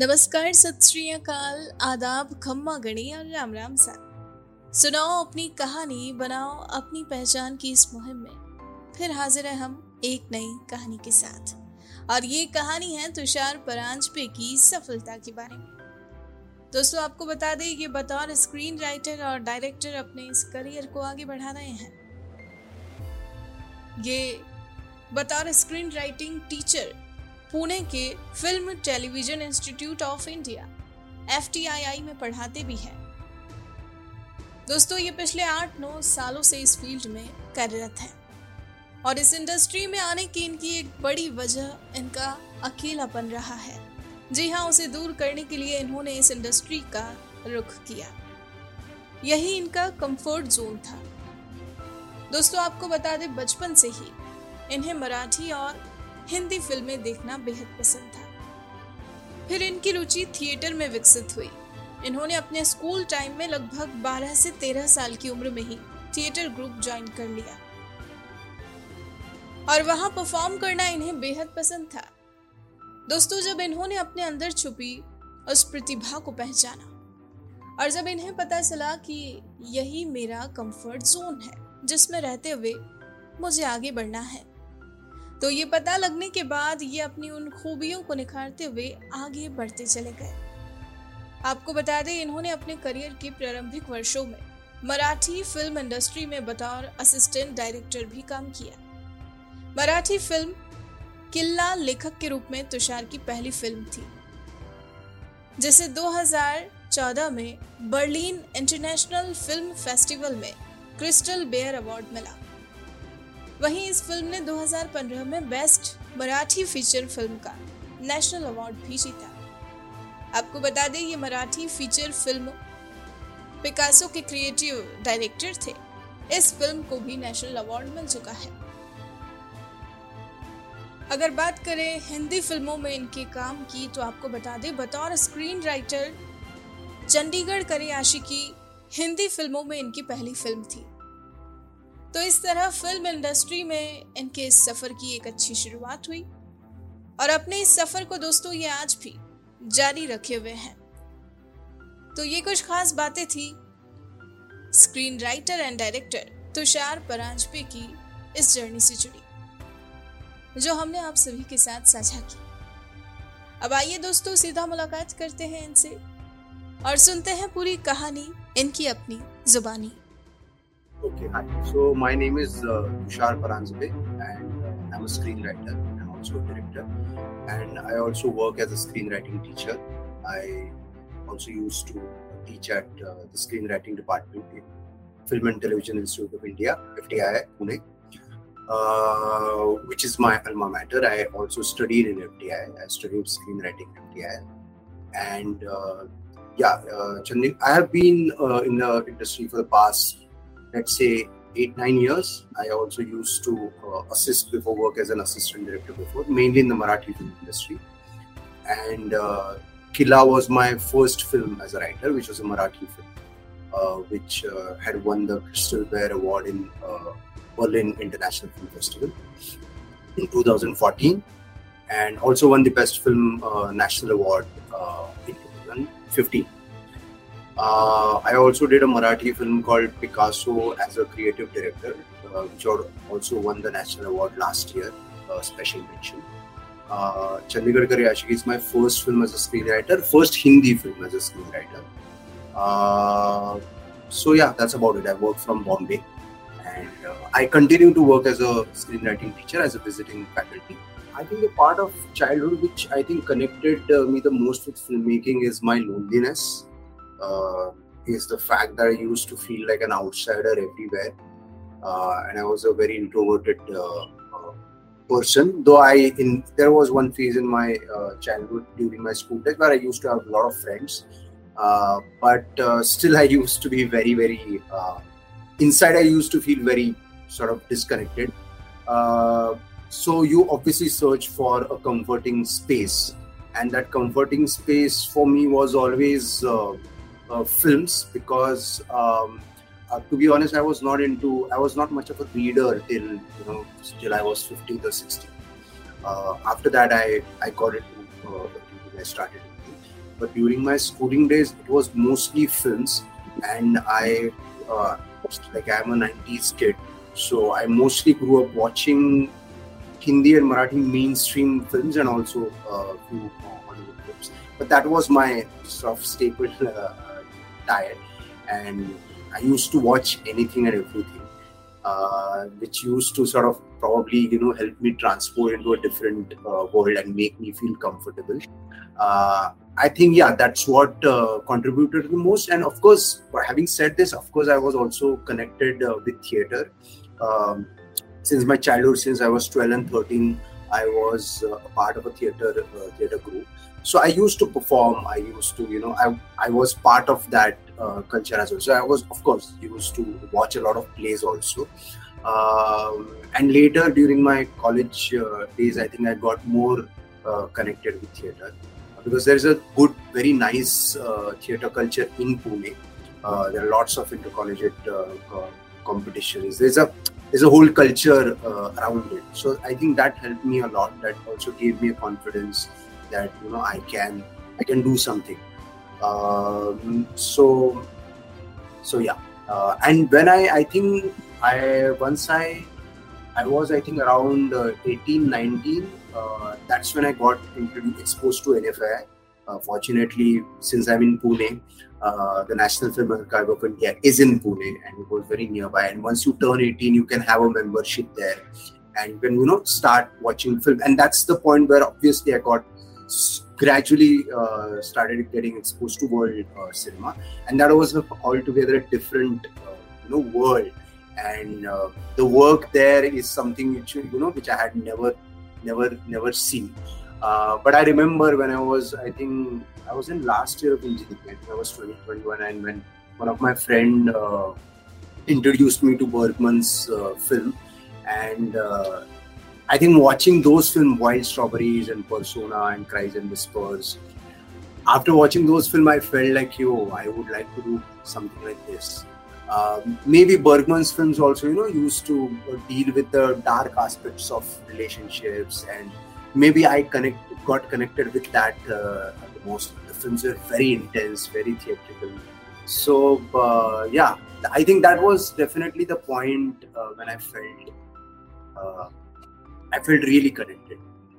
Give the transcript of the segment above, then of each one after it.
नमस्कार, सत श्री अकाल। आदाब, खम्मा गणी और राम राम सा सुनाओ अपनी कहानी, बनाओ अपनी पहचान की इस मुहिम में। फिर हाजिर है हम एक नई कहानी के साथ। और ये कहानी है तुषार परांजपे की सफलता के बारे में। दोस्तों, आपको बता दें कि बतौर स्क्रीन राइटर और डायरेक्टर अपने इस करियर को आगे बढ़ा रहे हैं। ये बतौर स्क्रीन राइटिंग टीचर पुणे के film television institute of India FTII में पढ़ाते भी हैं। दोस्तों, ये पिछले आठ, नौ सालों से इस फ़ील्ड में कार्यरत हैं। और इस इंडस्ट्री में आने की इनकी एक बड़ी वजह इनका अकेलापन रहा है। जी हाँ उसे दूर करने के लिए इन्होंने इस इंडस्ट्री का रुख किया। यही इनका कंफर्ट जोन था। दोस्तों, आपको बता दें, बचपन से ही इन्हें मराठी और हिंदी फ़िल्में देखना बेहद पसंद था। फिर इनकी रुचि थिएटर में विकसित हुई। इन्होंने अपने स्कूल टाइम में लगभग 12 से 13 साल की उम्र में ही थिएटर ग्रुप ज्वाइन कर लिया। और वहाँ परफॉर्म करना इन्हें बेहद पसंद था। दोस्तों, जब इन्होंने अपने अंदर छुपी उस प्रतिभा को पहचाना और जब इन्हें पता चला कि यही मेरा कंफर्ट जोन है, जिसमें रहते हुए मुझे आगे बढ़ना है तो ये पता लगने के बाद ये अपनी उन खूबियों को निखारते हुए आगे बढ़ते चले गए। आपको बता दें, इन्होंने अपने करियर के प्रारंभिक वर्षों में मराठी फ़िल्म इंडस्ट्री में बतौर असिस्टेंट डायरेक्टर भी काम किया। मराठी फ़िल्म किल्ला लेखक के रूप में तुषार की पहली फ़िल्म थी, जिसे 2014 में बर्लिन इंटरनेशनल फ़िल्म फेस्टिवल में क्रिस्टल बेयर अवार्ड मिला। वहीं इस फ़िल्म ने 2015 में बेस्ट मराठी फीचर फ़िल्म का नेशनल अवार्ड भी जीता। आपको बता दें, ये मराठी फीचर फ़िल्म पिकासो के क्रिएटिव डायरेक्टर थे। इस फ़िल्म को भी नेशनल अवार्ड मिल चुका है। अगर बात करें हिंदी फ़िल्मों में इनके काम की तो आपको बता दें, बतौर स्क्रीन राइटर चंडीगढ़ करे आशिकी हिंदी फ़िल्मों में इनकी पहली फ़िल्म थी। तो इस तरह फ़िल्म इंडस्ट्री में इनके इस सफ़र की एक अच्छी शुरुआत हुई। और अपने इस सफ़र को दोस्तों ये आज भी जारी रखे हुए हैं। तो ये कुछ खास बातें थी screen writer and director Tushar Paranjape की इस जर्नी से जुड़ी, जो हमने आप सभी के साथ साझा की। अब आइए दोस्तों सीधा मुलाकात करते हैं इनसे और सुनते हैं पूरी कहानी इनकी अपनी जुबानी। Okay, hi. So my name is uh, Tushar and uh, I'm a screenwriter. I'm also a director and I also work as a screenwriting teacher. I also used to teach at uh, the screenwriting department in Film and Television Institute of India, FTI, Pune, uh, which is my alma mater. I also studied in FTI. I studied screenwriting in FTI. And uh, yeah, uh, Chandni, I have been uh, in the industry for the past let's say eight nine years. I also used to uh, assist before work as an assistant director before, mainly in the Marathi film industry. And uh, Killa was my first film as a writer, which was a Marathi film, uh, which uh, had won the Crystal Bear Award in uh, Berlin International Film Festival in 2014, and also won the Best Film uh, National Award in 2015. Uh, I also did a Marathi film called Picasso as a creative director, uh, which also won the national award last year, uh, special mention. Uh, Chandigarh Kare Aashiqui is my first film as a screenwriter, first Hindi film as a screenwriter. Uh, so yeah, that's about it. I work from Bombay, and uh, I continue to work as a screenwriting teacher, as a visiting faculty. I think the part of childhood which I think connected uh, me the most with filmmaking is my loneliness uh, is the fact that I used to feel like an outsider everywhere, uh, and I was a very introverted uh, uh, person. Though I, in there was one phase in my uh, childhood during my school days where I used to have a lot of friends, but still I used to be very, very inside. I used to feel very sort of disconnected. so you obviously search for a comforting space and that comforting space for me was always uh, uh, films because um, uh, to be honest, I was not into, I was not much of a reader till you know till I was 15 or 16. Uh, after that, I I got into uh, I started. but during my schooling days, it was mostly films, and I uh, like I'm a 90s kid, so I mostly grew up watching Hindi and Marathi mainstream films and also uh, few Hollywood films. But that was my sort of staple uh, diet, and I used to watch anything and everything, uh, which used to sort of probably you know help me transport into a different uh, world and make me feel comfortable. Uh, I think yeah, that's what uh, contributed the most. And of course, having said this, of course, I was also connected with theater. Um, since my childhood, since I was 12 and 13, I was uh, a part of a theater uh, theater group. So I used to perform. I used to, you know, I I was part of that uh, culture as well. So I was, of course, used to watch a lot of plays also. Um, and later during my college uh, days, I think I got more uh, connected with theater because there is a good, very nice uh, theater culture in Pune. there are lots of intercollegiate competitions. There's a there's a whole culture uh, around it. So I think that helped me a lot. That also gave me a confidence that you know I can I can do something. Um, so so yeah. Uh, and when I I think I once I I was I think around uh, 18 19 uh, that's when I got exposed to NFI. Uh, fortunately, since I'm in Pune, uh, the National Film Archive of India is in Pune and it was very nearby. And once you turn 18, you can have a membership there and you can, you know, start watching film. And that's the point where obviously I got gradually uh, started getting exposed to world uh, cinema. And that was altogether a different, uh, you know, world. And uh, the work there is something which, you know, which I had never, never, never seen. Uh, but I remember when I was, I think I was in last year of engineering. I was 2021, and when one of my friend uh, introduced me to Bergman's uh, film, and uh, I think watching those films, Wild Strawberries and Persona and Cries and Whispers, after watching those films, I felt like, yo, I would like to do something like this. Um, maybe Bergman's films also, you know, used to deal with the dark aspects of relationships, and maybe I connect got connected with that uh, most. The films were very intense, very theatrical. So uh, yeah, I think that was definitely the point uh, when I felt uh, I felt really connected.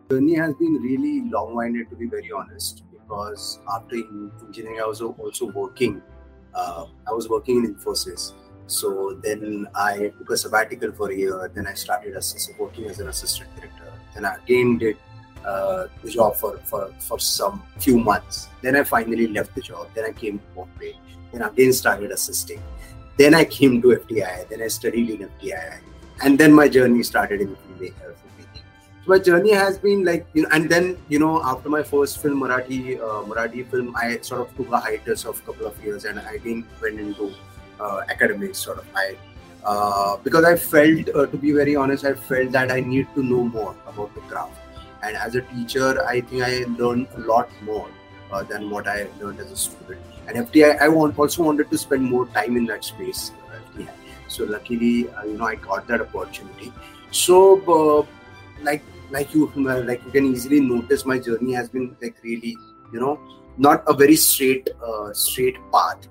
Journey has been really long-winded, to be very honest, because after engineering, I was also working. Uh, I was working in Infosys. So then I took a sabbatical for a year. Then I started as, working as an assistant director. Then I again did uh, the job for, for, for some few months. Then I finally left the job. Then I came to Bombay. Then again started assisting. Then I came to FTI. Then I studied in FTI. And then my journey started in filmmaker. So my journey has been like, you know, and then, you know, after my first film, Marathi, uh, Marathi film, I sort of took a hiatus of a couple of years and I again went into uh, academics sort of. I uh, because I felt, uh, to be very honest, I felt that I need to know more about the craft and as a teacher i think i learned a lot more uh, than what i learned as a student. And fti i want, also wanted to spend more time in that space uh, so luckily uh, you know i got that opportunity. So uh, like like you uh, like you can easily notice my journey has been like really you know not a very straight uh, straight path.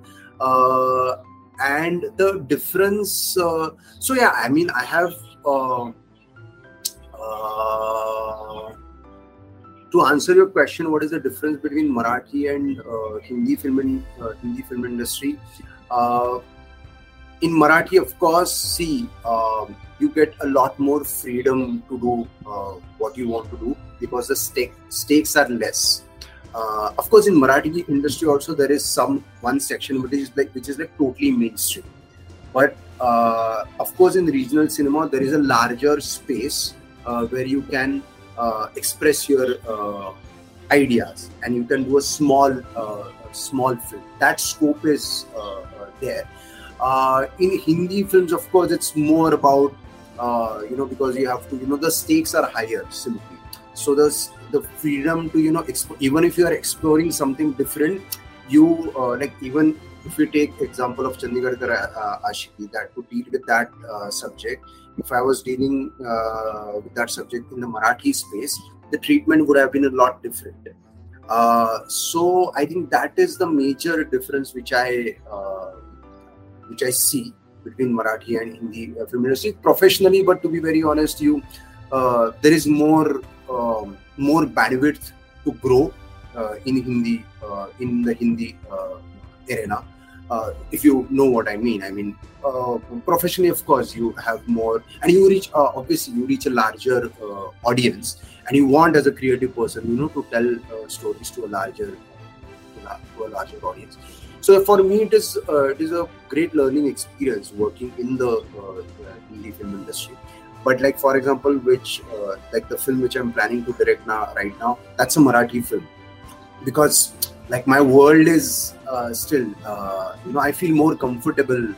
And the difference so yeah i mean i have to answer your question, what is the difference between Marathi and uh, Hindi film in, uh, Hindi film industry? Uh, in Marathi, of course, see um, you get a lot more freedom to do uh, what you want to do because the stake, stakes are less. Uh, of course, in Marathi industry also there is some one section which is like which is like totally mainstream, but uh, of course in regional cinema there is a larger space where you can uh, express your uh, ideas and you can do a small uh, small film. That scope is uh, uh, there. Uh, in hindi films of course it's more about you know because you have to you know the stakes are higher simply. So there's the freedom to you know exp- even if you are exploring something different you like even if you take example of Chandigarh uh, Aashiqui, that to deal with that uh, subject, if I was dealing uh, with that subject in the Marathi space, the treatment would have been a lot different. Uh, so I think that is the major difference which I uh, which I see between Marathi and Hindi uh, film industry professionally. But to be very honest, you uh, there is more um, more bandwidth to grow uh, in Hindi in the Hindi arena. If you know what I mean, I mean professionally, of course, you have more, and you reach obviously you reach a larger audience and you want as a creative person you know to tell uh, stories to a larger to a larger audience. So for me it is uh, it is a great learning experience working in the uh, Hindi film industry. But like for example which uh, like the film which i'm planning to direct now right now that's a marathi film. Because like my world is uh, still uh, you know i feel more comfortable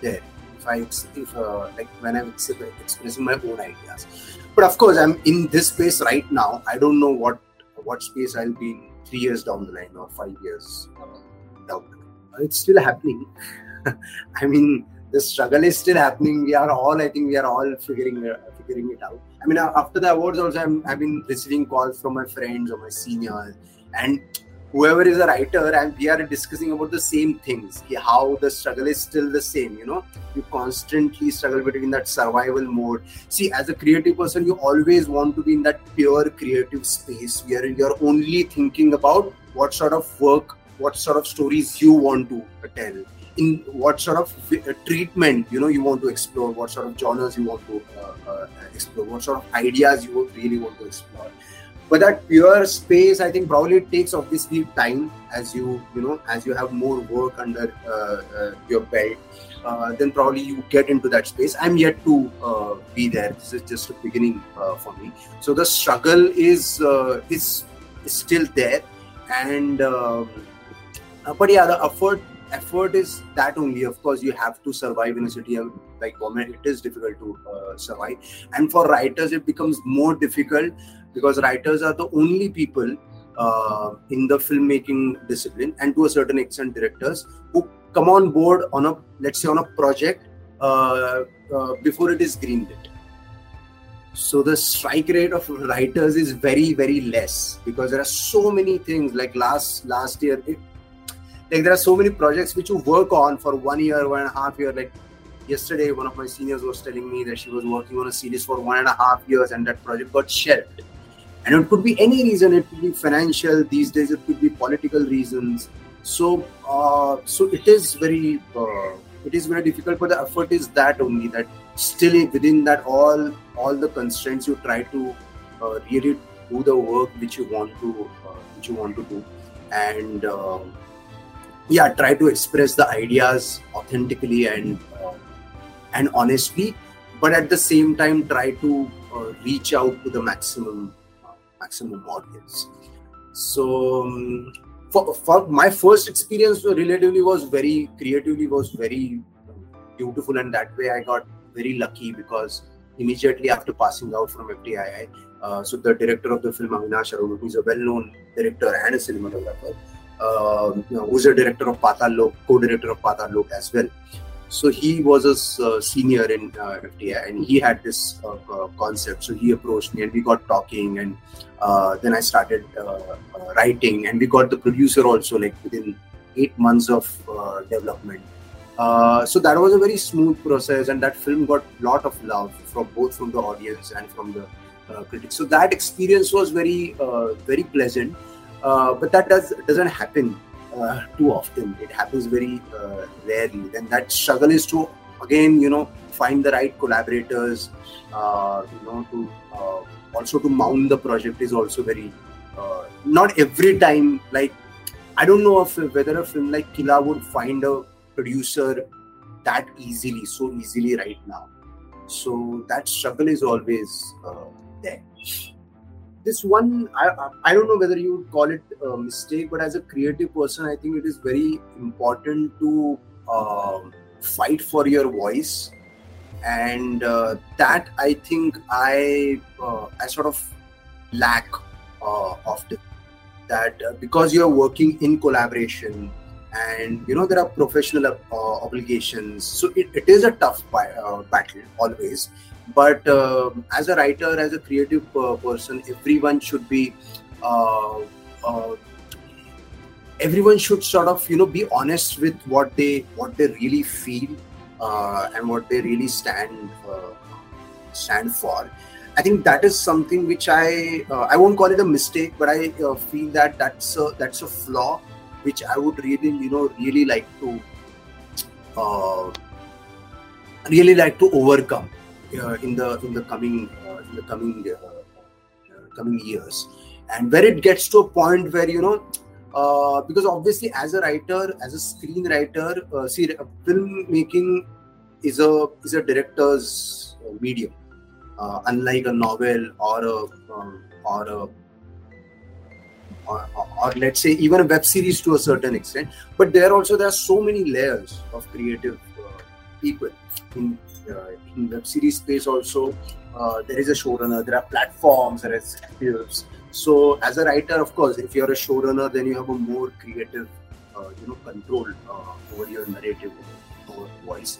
there. If i if like when i'm expressing my own ideas. But of course i'm in this space right now. I don't know what what space i'll be in three years down the line or five years down the line. It's still happening. I mean the struggle is still happening. We are all i think we are all figuring uh, figuring it out. I mean after the awards also I'm, i've been receiving calls from my friends or my seniors. And whoever is a writer and we are discussing about the same things how the struggle is still the same you know. You constantly struggle between that survival mode. See as a creative person you always want to be in that pure creative space where you're only thinking about what sort of work what sort of stories you want to tell in what sort of uh, treatment you know you want to explore what sort of genres you want to uh, uh, explore what sort of ideas you really want to explore but that pure space i think probably takes obviously time as you you know as you have more work under uh, uh, your belt uh, then probably you get into that space. I'm yet to uh, be there. This is just a beginning uh, for me. So the struggle is uh, is, is still there. And um, but yeah the effort effort is that only. Of course you have to survive in a city like Bombay it is difficult to survive. And for writers it becomes more difficult because writers are the only people uh, in the filmmaking discipline and to a certain extent directors who come on board on a let's say on a project uh, uh, before it is greenlit. So the strike rate of writers is very very less because there are so many things like last last year it, like there are so many projects which you work on for one year one and a half year. Like yesterday one of my seniors was telling me that she was working on a series for one and a half years and that project got shelved and it could be any reason. It could be financial. These days it could be political reasons. So uh, so it is very uh, it is very difficult but the effort is that only that still within that all all the constraints you try to uh, really do the work which you want to uh, which you want to do. And um, yeah try to express the ideas authentically and and honestly but at the same time try to uh, reach out to the maximum maximum audience. So um, for, for my first experience relatively was very creatively was very beautiful and that way I got very lucky because immediately after passing out from FTII, uh, so the director of the film Avinash Arun, who is a well-known director and a cinematographer, uh, who's a director of Patal Lok, co-director of Patal Lok as well. So he was a uh, senior in uh, FTI and he had this uh, uh, concept. So he approached me and we got talking and uh, then I started uh, writing and we got the producer also like within eight months of development. so that was a very smooth process and that film got a lot of love from both from the audience and from the critics. So that experience was very, very pleasant. but that does doesn't happen uh, too often. It happens very uh, rarely. Then that struggle is to again, you know, find the right collaborators. Uh, you know, to uh, also to mount the project is also very uh, not every time. Like I don't know if whether a film like Killa would find a producer that easily, so easily right now. So that struggle is always uh, there this one I, I don't know whether you would call it a mistake but as a creative person i think it is very important to uh, fight for your voice. And uh, that i think i uh, i sort of lack uh, often. That uh, because you're working in collaboration and you know there are professional uh, obligations. So it, it is a tough battle always but uh, as a writer as a creative uh, person everyone should be uh, uh, everyone should sort of you know be honest with what they what they really feel uh, and what they really stand uh, stand for. I think that is something which I I won't call it a mistake, but I feel that that's a, that's a flaw which I would really you know really like to really like to overcome in the in the coming in the coming coming years, and where it gets to a point where you know uh, because obviously as a writer as a screenwriter uh, see filmmaking is a is a director's medium. Uh, unlike a novel or a um, or a or, or, let's say even a web series to a certain extent. But there also there are so many layers of creative uh, people in uh, in web series space also uh, there is a showrunner there are platforms there is executives so as a writer, of course, if you're a showrunner, then you have a more creative, uh, you know, control uh, over your narrative, over voice.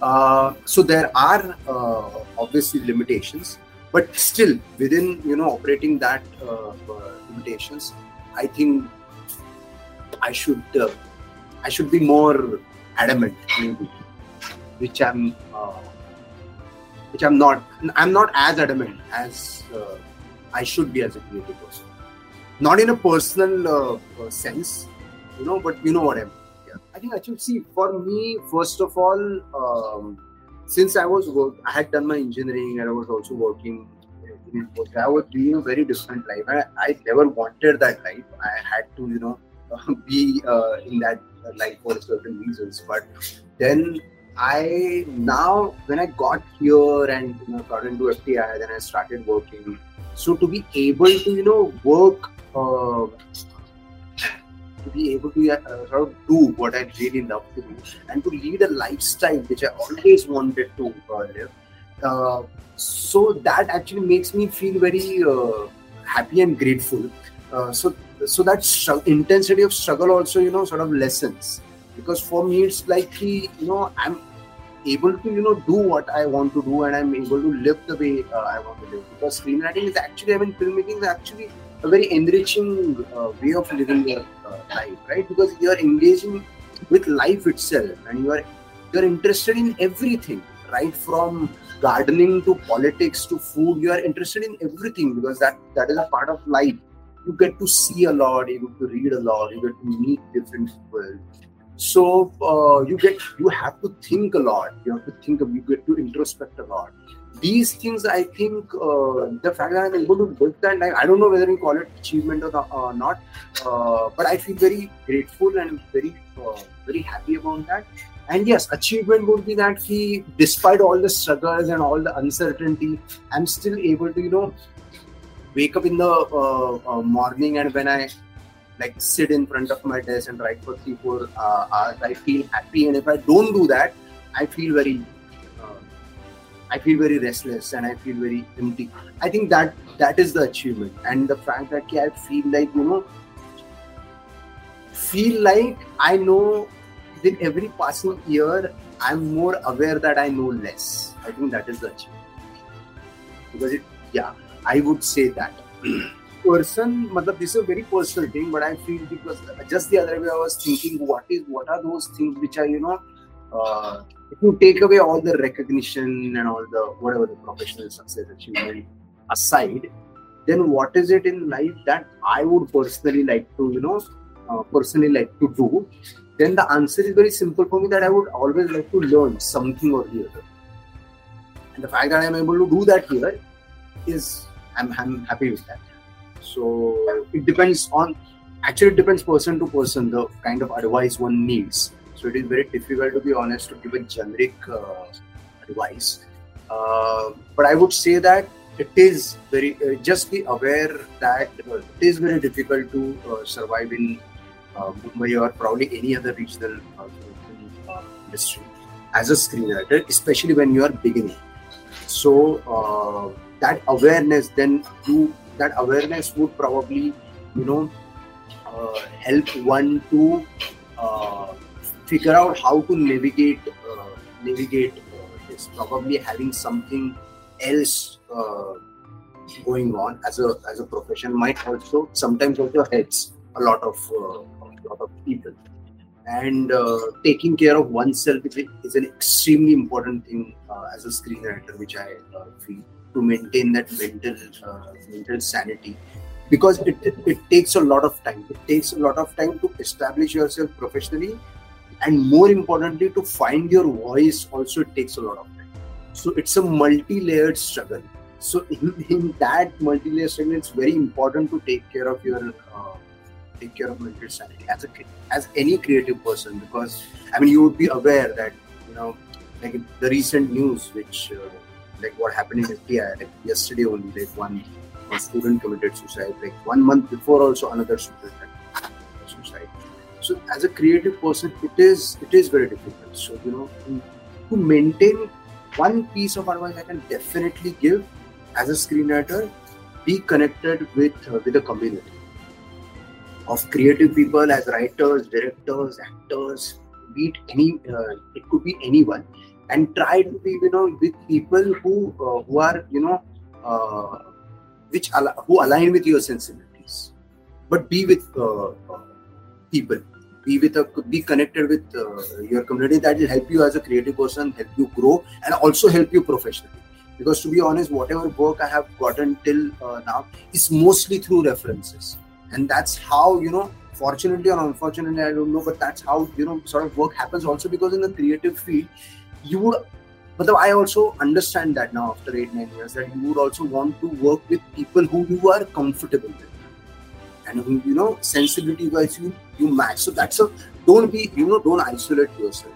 Uh, so there are uh, obviously limitations, but still within you know operating that uh, uh, limitations, I think I should I should be more adamant, maybe, which I'm which I'm not. I'm not as adamant as I should be as a creative person. Not in a personal uh, uh, sense, you know, but you know what I'm. Yeah. I think actually, see, for me, first of all, um, since I was work, I had done my engineering and I was also working. In, I was living a very different life. I, I never wanted that life. I had to, you know, be uh, in that life for certain reasons. But then I now when I got here and you know, got into FTI, then I started working so to be able to you know work uh, to be able to uh, sort of do what I really love to do and to lead a lifestyle which I always wanted to uh, live. Uh, so that actually makes me feel very uh, happy and grateful. Uh, so so that intensity of struggle also you know sort of lessens because for me it's like you know I'm able to you know do what I want to do and I'm able to live the way uh, I want to live. Because screenwriting is actually I mean filmmaking is actually a very enriching uh, way of living your uh, life right? Because you're engaging with life itself and you're you're interested in everything right? From gardening to politics to food you are interested in everything because that that is a part of life. You get to see a lot you get to read a lot you get to meet different people so uh, you get you have to think a lot. You have to think you get to introspect a lot. These things i think uh, the fact that i'm able to build that i don't know whether you call it achievement or uh, not uh, but i feel very grateful and very uh, very happy about that. And yes achievement would be that he despite all the struggles and all the uncertainty i'm still able to you know wake up in the uh, morning and when i like sit in front of my desk and write for three four uh, hours i feel happy. And if i don't do that i feel very uh, i feel very restless and i feel very empty. I think that that is the achievement. And the fact that i feel like you know feel like i know with every passing year i'm more aware that i know less. I think that is the achievement. Because it yeah i would say that person matlab, this is a very personal thing but i feel because just the other way i was thinking what is what are those things which are you know uh, if you take away all the recognition and all the whatever the professional success achievement aside then what is it in life that i would personally like to you know uh, personally like to do? Then the answer is very simple for me that i would always like to learn something or the other. And the fact that i'm able to do that here is i'm, I'm happy with that so it depends on actually it depends person to person the kind of advice one needs. So it is very difficult to be honest to give a generic uh, advice. Uh, but I would say that it is very uh, just be aware that uh, it is very difficult to uh, survive in uh, Mumbai or probably any other regional industry as a screenwriter, especially when you are beginning. So that awareness then you that awareness would probably you know uh, help one to uh, figure out how to navigate uh, navigate uh, this probably having something else uh, going on as a as a profession might also sometimes also helps a lot of uh, a lot of people. And taking care of oneself is, is an extremely important thing as a screenwriter which i feel to maintain that mental uh, mental sanity. Because it, it, takes a lot of time. It takes a lot of time to establish yourself professionally. And more importantly to find your voice also it takes a lot of time. So it's a multi-layered struggle. So in, in that multi-layered struggle it's very important to take care of your uh, take care of mental sanity as a as any creative person. Because I mean you would be aware that you know like the recent news which uh, like what happened in FTI like yesterday only like one, one student committed suicide like one month before also another student suicide. So as a creative person it is it is very difficult. So you know to maintain one piece of advice I can definitely give as a screenwriter be connected with uh, with the community. Of creative people as writers, directors, actors, be any, uh, it could be anyone, and try to be you know with people who uh, who are you know uh, which al- who align with your sensibilities, but be with uh, uh, people. Be with a be connected with uh, your community. That will help you as a creative person, help you grow, and also help you professionally because to be honest whatever work i have gotten till uh, now is mostly through references and that's how you know fortunately or unfortunately i don't know but that's how you know sort of work happens also because in the creative field you would but i also understand that now after eight nine years that you would also want to work with people who you are comfortable with. And who you know sensibility wise you you match. So that's a don't be you know don't isolate yourself.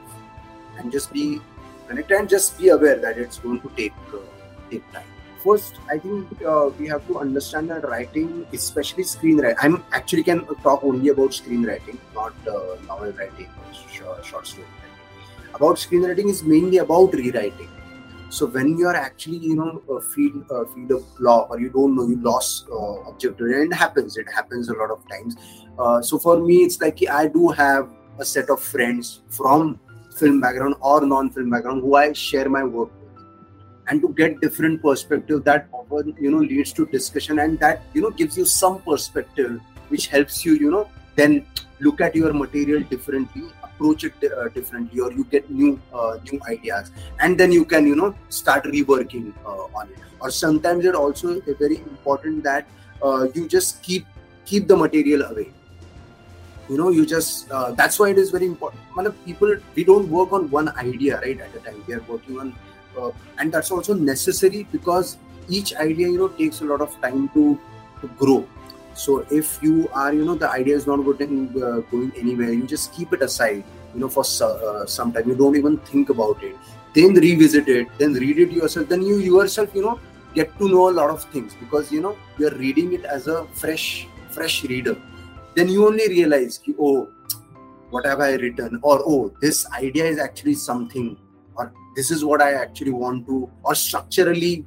And just be connected and just be aware that it's going to take uh, take time. First i think uh, we have to understand that writing especially screenwriting i'm actually can talk only about screenwriting not uh, novel writing or short, story about screenwriting is mainly about rewriting. So when you are actually you know uh, feed uh, feed a flaw or you don't know you lost uh, objective and it happens it happens a lot of times. Uh, so for me it's like i do have a set of friends from film background or non-film background who i share my work with. and to get different perspective that often you know leads to discussion and that you know gives you some perspective which helps you you know then look at your material differently approach it uh, differently or you get new uh, new ideas and then you can you know start reworking uh, on it. Or sometimes it also very important that uh, you just keep keep the material away. You know you just uh, that's why it is very important. people we don't work on one idea right at a time. We are working on and that's also necessary because each idea you know takes a lot of time to, to grow so if you are you know the idea is not going, uh, going anywhere. You just keep it aside you know for uh, some time. You don't even think about it. Then revisit it then read it yourself. Then you yourself you know get to know a lot of things because you know you're reading it as a fresh fresh reader. Then you only realize oh what have i written? Or oh this idea is actually something. Or this is what i actually want to or structurally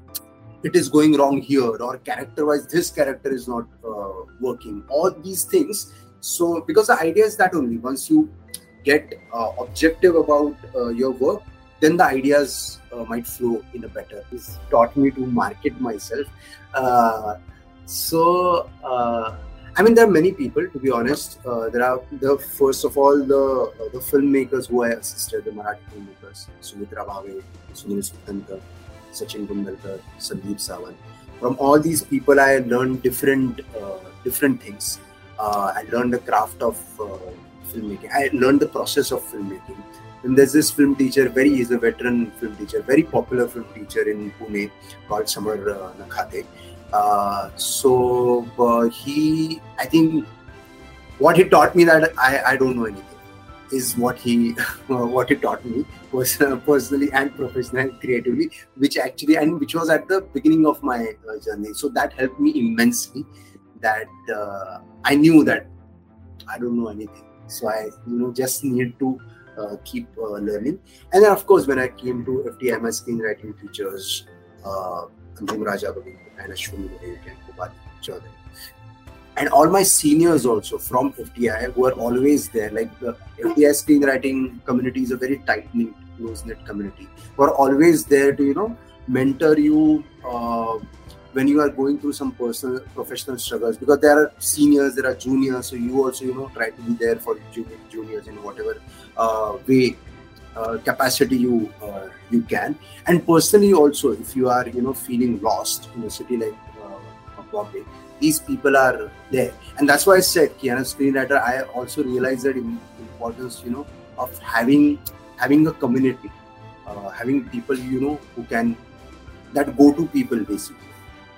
it is going wrong here or character wise this character is not uh, working all these things so because the idea is that only once you get uh, objective about uh, your work then the ideas uh, might flow in a better this taught me to market myself uh, so uh, I mean, there are many people. To be honest, uh, there are the first of all the uh, the filmmakers who I assisted, the Marathi filmmakers, Sumitra Bhave, Sunil Sukthankar, Sachin Kundalkar, Sandeep Sawant. From all these people, I learned different uh, different things. Uh, I learned the craft of uh, filmmaking. I learned the process of filmmaking. And there's this film teacher, very he's a veteran film teacher, very popular film teacher in Pune called Samar uh, Nakhate uh, so uh, he, I think, what he taught me that I, I don't know anything is what he what he taught me personally and professionally creatively, which actually and which was at the beginning of my uh, journey. So that helped me immensely. That uh, I knew that I don't know anything, so I you know just need to uh, keep uh, learning. And then of course when I came to FTI, my screenwriting teachers, uh, Anjum Raja and Ashwini and. And all my seniors also from FTI were always there. Like the FTI screenwriting community is a very tight knit, close knit community. Were always there to you know mentor you, uh, when you are going through some personal professional struggles. Because there are seniors there are juniors so you also you know try to be there for juniors in whatever uh, way uh, capacity you uh, you can. And personally also if you are you know feeling lost in a city like uh, Bombay these people are there. And that's why I said ki, as screenwriter I also realized that importance you know of having having a community uh, having people you know who can that go to people basically.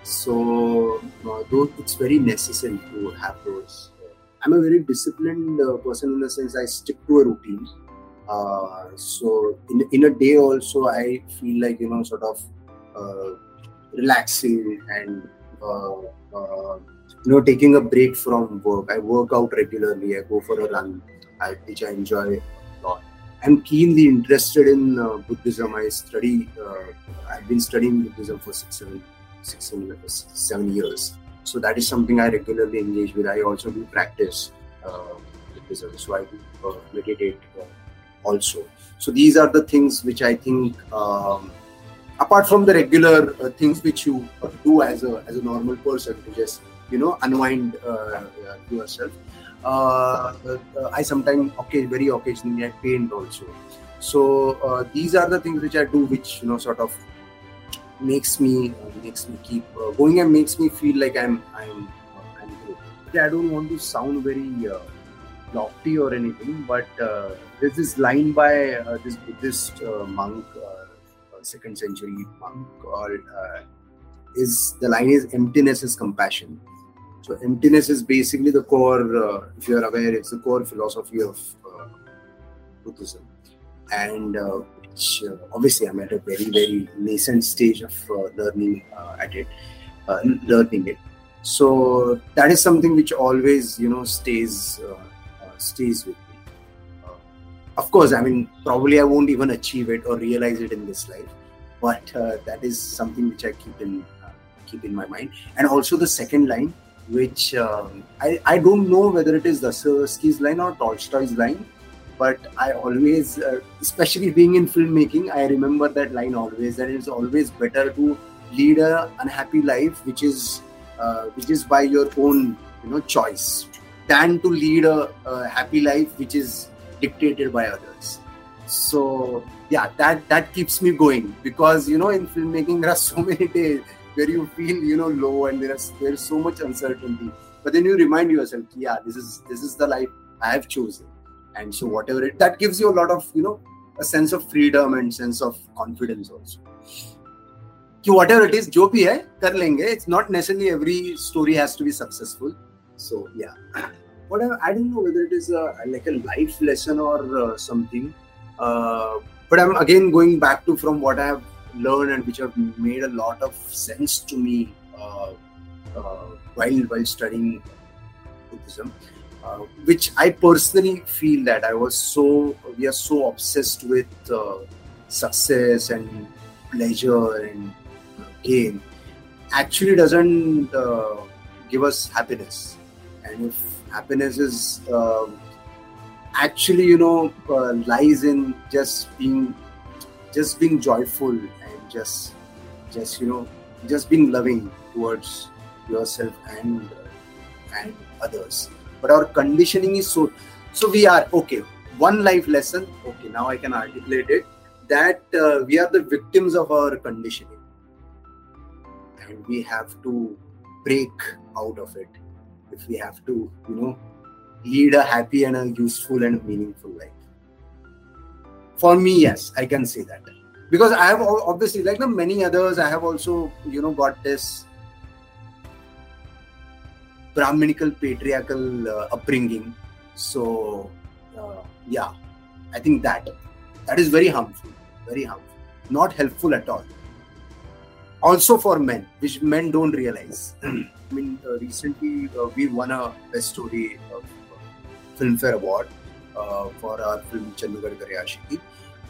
So uh, though it's very necessary to have those i'm a very disciplined uh, person in the sense i stick to a routine. Uh, so in, in a day also i feel like you know sort of uh, relaxing and uh, uh, you know taking a break from work. I work out regularly. I go for a run which i enjoy i'm keenly interested in buddhism i study i've been studying buddhism for six seven six, seven years. So that is something I regularly engage with. I also do practice uh, so I do uh, meditate uh, also. So these are the things which I think, um, apart from the regular uh, things which you do as a as a normal person to just you know unwind uh, uh, yourself. I sometimes, okay, very occasionally, I paint also. So these are the things which I do, which you know, sort of makes me uh, makes me keep uh, going and makes me feel like I'm I'm uh, I'm good. I don't want to sound very uh, lofty or anything, but uh, there's this line by uh, this Buddhist monk, second century monk called is the line is emptiness is compassion. So emptiness is basically the core. Uh, if you are aware, it's the core philosophy of uh, Buddhism, and uh, which uh, obviously I'm at a very very nascent stage of uh, learning uh, at it, learning it. So that is something which always you know stays stays with me. of course, I mean probably I won't even achieve it or realize it in this life, but that is something which I keep in keep in my mind. And also the second line, which um, I, I don't know whether it is Dostoevsky's line or Tolstoy's line, but I always, uh, especially being in filmmaking, I remember that line always that it's always better to lead a unhappy life, which is uh, which is by your own you know choice, than to lead a, a happy life which is dictated by others. So yeah, that that keeps me going because you know in filmmaking there are so many days where you feel you know low and there's there's so much uncertainty, but then you remind yourself, yeah, this is this is the life I have chosen and so whatever it that gives you a lot of you know a sense of freedom and sense of confidence also कि whatever it is जो भी है कर लेंगे it's not necessarily every story has to be successful so yeah whatever I don't know whether it is a, like a life lesson or uh, something uh, but I'm again going back to from what I have learned and which have made a lot of sense to me uh, uh while while studying Buddhism uh, which I personally feel that I was so we are so obsessed with uh, success and pleasure and gain. Actually doesn't uh, give us happiness. And if happiness is um, actually you know uh, lies in just being just being joyful just just you know just being loving towards yourself and and others. But our conditioning is so so we are okay one life lesson okay now i can articulate it that uh, we are the victims of our conditioning. And we have to break out of it if we have to you know lead a happy and a useful and meaningful life. For me yes i can say that because i have obviously like many others i have also you know got this Brahminical patriarchal uh, upbringing. So uh, yeah, I think that that is very harmful, very harmful, not helpful at all. Also for men, which men don't realize. I mean, uh, recently uh, we won a best story Filmfare Award uh, for our film Chandigarh Kare Aashiqui.